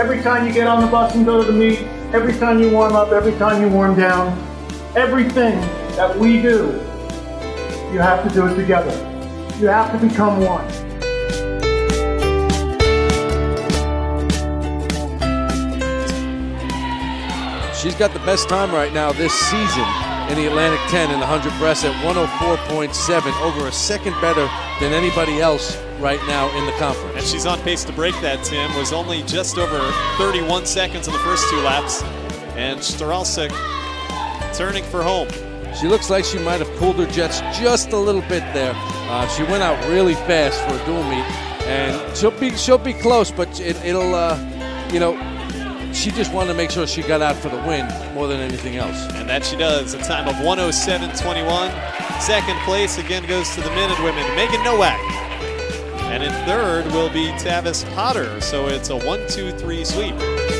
Every time you get on the bus and go to the meet, every time you warm up, every time you warm down, everything that we do, you have to do it together. You have to become one. She's got the best time right now this season in the Atlantic 10 in the 100 breast at 104.7, over a second better than anybody else right now in the conference. And she's on pace to break that, Tim. Was only just over 31 seconds in the first two laps. And Staralsik turning for home. She looks like she might have cooled her jets just a little bit there. Uh, she went out really fast for a dual meet, and she'll be she'll be close, but it, will uh, you know she just wanted to make sure she got out for the win more than anything else. And that she does. A time of 107.21. Second place again goes to the men and women. Megan Nowak. And in third will be Tavis Potter. So it's a 1 2 3 sweep.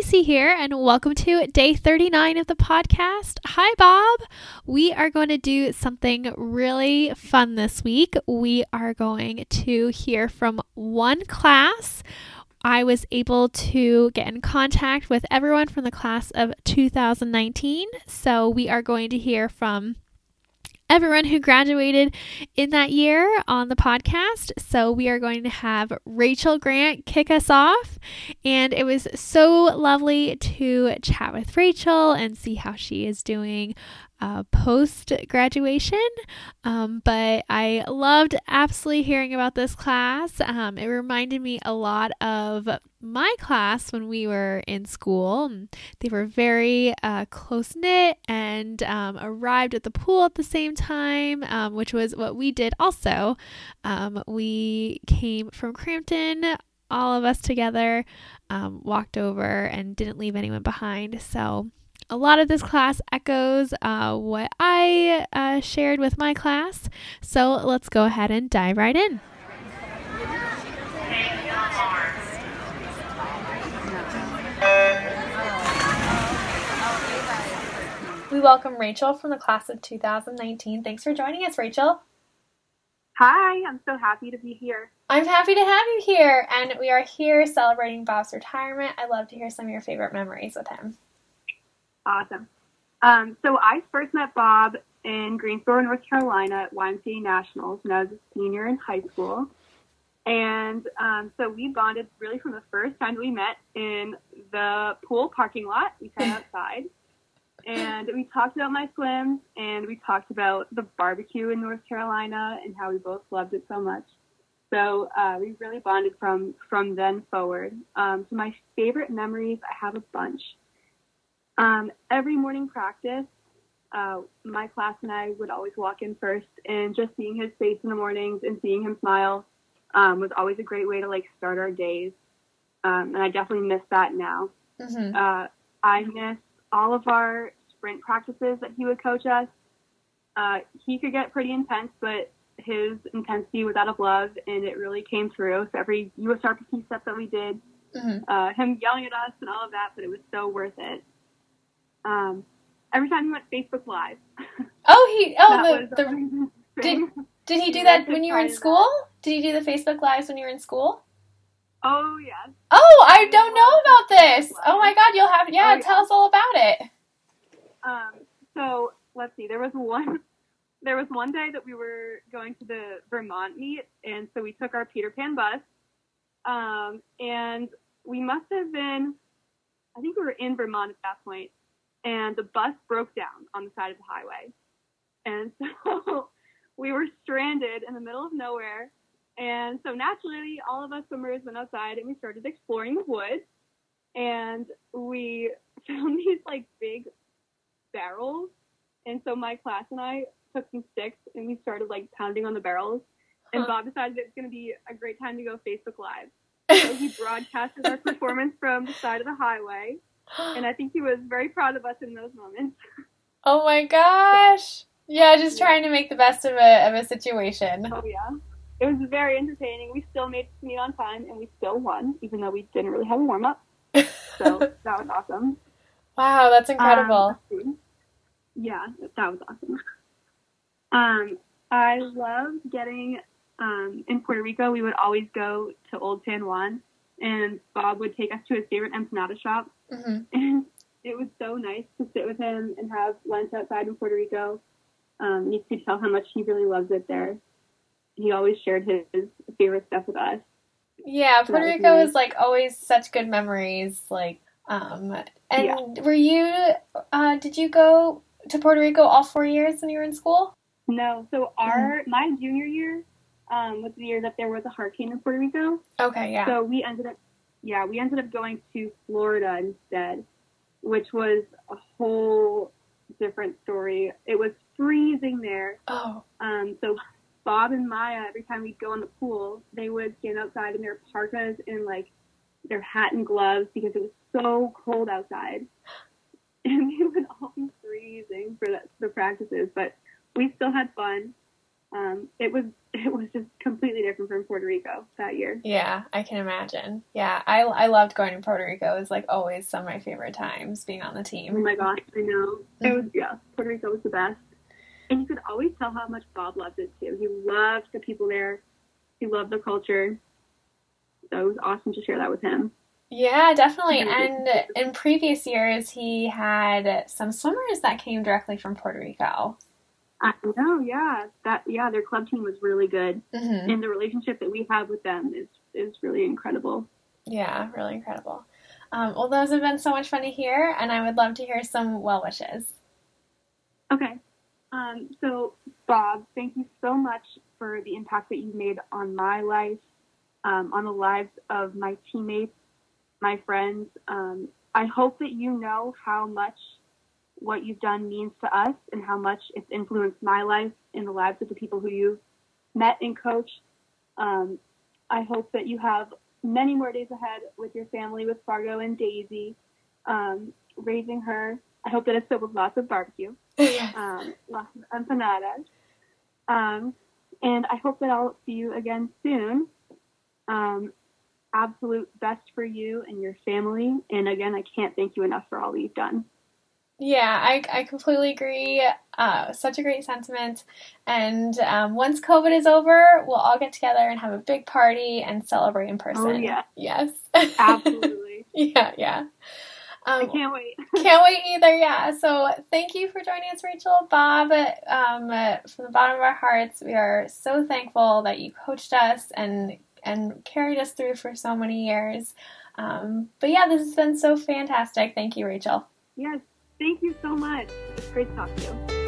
Here, and welcome to day 39 of the podcast. Hi, Bob. We are going to do something really fun this week. We are going to hear from one class. I was able to get in contact with everyone from the class of 2019. So, we are going to hear from everyone who graduated in that year on the podcast. So we are going to have Rachel Grant kick us off. And it was so lovely to chat with Rachel and see how she is doing uh, post graduation. Um, but I loved absolutely hearing about this class. Um, it reminded me a lot of my class when we were in school. They were very uh, close knit and um, arrived at the pool at the same time, um, which was what we did also. Um, we came from Crampton all of us together um, walked over and didn't leave anyone behind. So a lot of this class echoes uh, what I uh, shared with my class. So let's go ahead and dive right in. We welcome Rachel from the class of 2019. Thanks for joining us, Rachel. Hi, I'm so happy to be here. I'm happy to have you here, and we are here celebrating Bob's retirement. I'd love to hear some of your favorite memories with him. Awesome. Um, so I first met Bob in Greensboro, North Carolina at YMCA Nationals when I was a senior in high school. And um, so we bonded really from the first time we met in the pool parking lot. We sat outside and we talked about my swims and we talked about the barbecue in North Carolina and how we both loved it so much. So uh, we really bonded from from then forward. Um, so my favorite memories, I have a bunch. Um, every morning practice, uh, my class and I would always walk in first, and just seeing his face in the mornings and seeing him smile um, was always a great way to like start our days. Um, and I definitely miss that now. Mm-hmm. Uh, I miss all of our sprint practices that he would coach us. Uh, he could get pretty intense, but his intensity was out of love, and it really came through. So every USRPT step that we did, mm-hmm. uh, him yelling at us and all of that, but it was so worth it. Um, every time he went Facebook Live. Oh, he. Oh, the, the did did he do that when you were in school? Did he do the Facebook lives when you were in school? Oh yes. Oh, I don't know about this. Oh my God, you'll have yeah. Oh, yeah. Tell us all about it. Um, so let's see. There was one. There was one day that we were going to the Vermont meet, and so we took our Peter Pan bus. Um, and we must have been. I think we were in Vermont at that point, and the bus broke down on the side of the highway, and so we were stranded in the middle of nowhere. And so naturally, all of us swimmers went outside and we started exploring the woods. And we found these like big barrels. And so my class and I took some sticks and we started like pounding on the barrels. And Bob decided it's going to be a great time to go Facebook Live. So he broadcasted our performance from the side of the highway. And I think he was very proud of us in those moments. Oh my gosh. Yeah, just trying to make the best of a of a situation. Oh, yeah. It was very entertaining. We still made it to meet on time and we still won, even though we didn't really have a warm up. So that was awesome. Wow, that's incredible. Um, yeah, that was awesome. Um, I loved getting um, in Puerto Rico. We would always go to Old San Juan, and Bob would take us to his favorite empanada shop, hmm and it was so nice to sit with him and have lunch outside in Puerto Rico. Um, you could tell how much he really loves it there. He always shared his, his favorite stuff with us. Yeah, Puerto Rico nice. is like always such good memories. Like, um, and were you? Uh, did you go to Puerto Rico all four years when you were in school? No, so our my junior year um, was the year that there was a hurricane in Puerto Rico. Okay, yeah. So we ended up, yeah, we ended up going to Florida instead, which was a whole different story. It was freezing there. oh, Um, so Bob and Maya, every time we'd go in the pool, they would stand outside in their parkas and like their hat and gloves because it was so cold outside. And they would all be freezing for the, the practices, but we still had fun. Um, it was it was just completely different from Puerto Rico that year. yeah, I can imagine. Yeah, I I loved going to Puerto Rico. It was like always some of my favorite times being on the team. Oh my gosh, I know. It was yeah, Puerto Rico was the best. And you could always tell how much Bob loved it too. He loved the people there. He loved the culture. So it was awesome to share that with him. Yeah, definitely. And in previous years, he had some swimmers that came directly from Puerto Rico. I know, yeah. That yeah, their club team was really good. hmm And the relationship that we have with them is is really incredible. Yeah, really incredible. Um, well, those have been so much fun to hear, and I would love to hear some well wishes. Okay. Um, so, Bob, thank you so much for the impact that you've made on my life, um, on the lives of my teammates, my friends. Um, I hope that you know how much what you've done means to us and how much it's influenced my life and the lives of the people who you've met and coached. Um, I hope that you have many more days ahead with your family, with Fargo and Daisy, um, raising her. I hope that it's filled with lots of barbecue um, lots of empanadas. Um, and I hope that I'll see you again soon. Um, absolute best for you and your family. And again, I can't thank you enough for all that you've done. Yeah, I, I completely agree. Uh, such a great sentiment. And um, once COVID is over, we'll all get together and have a big party and celebrate in person. Oh, yeah. Yes. Absolutely. yeah, yeah. I Um, can't wait. Can't wait either, yeah. So thank you for joining us, Rachel. Bob, um, uh, from the bottom of our hearts, we are so thankful that you coached us and and carried us through for so many years. Um, but yeah, this has been so fantastic. Thank you, Rachel. Yes. Thank you so much. It's great to talk to you.